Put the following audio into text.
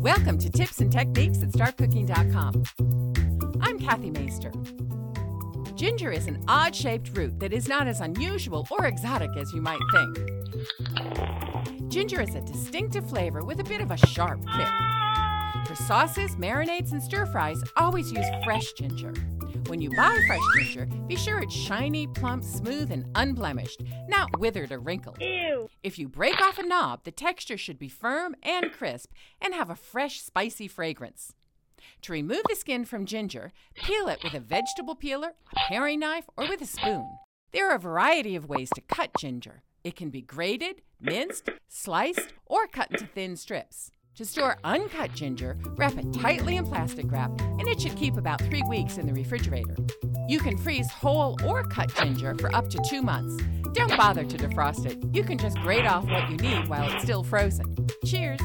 Welcome to Tips and Techniques at StartCooking.com. I'm Kathy Maister. Ginger is an odd shaped root that is not as unusual or exotic as you might think. Ginger is a distinctive flavor with a bit of a sharp kick. For sauces, marinades, and stir fries, always use fresh ginger. When you buy fresh ginger, be sure it's shiny, plump, smooth, and unblemished, not withered or wrinkled. Ew. If you break off a knob, the texture should be firm and crisp and have a fresh, spicy fragrance. To remove the skin from ginger, peel it with a vegetable peeler, a paring knife, or with a spoon. There are a variety of ways to cut ginger. It can be grated, minced, sliced, or cut into thin strips. To store uncut ginger, wrap it tightly in plastic wrap, and it should keep about three weeks in the refrigerator. You can freeze whole or cut ginger for up to two months. Don't bother to defrost it. You can just grate off what you need while it's still frozen. Cheers!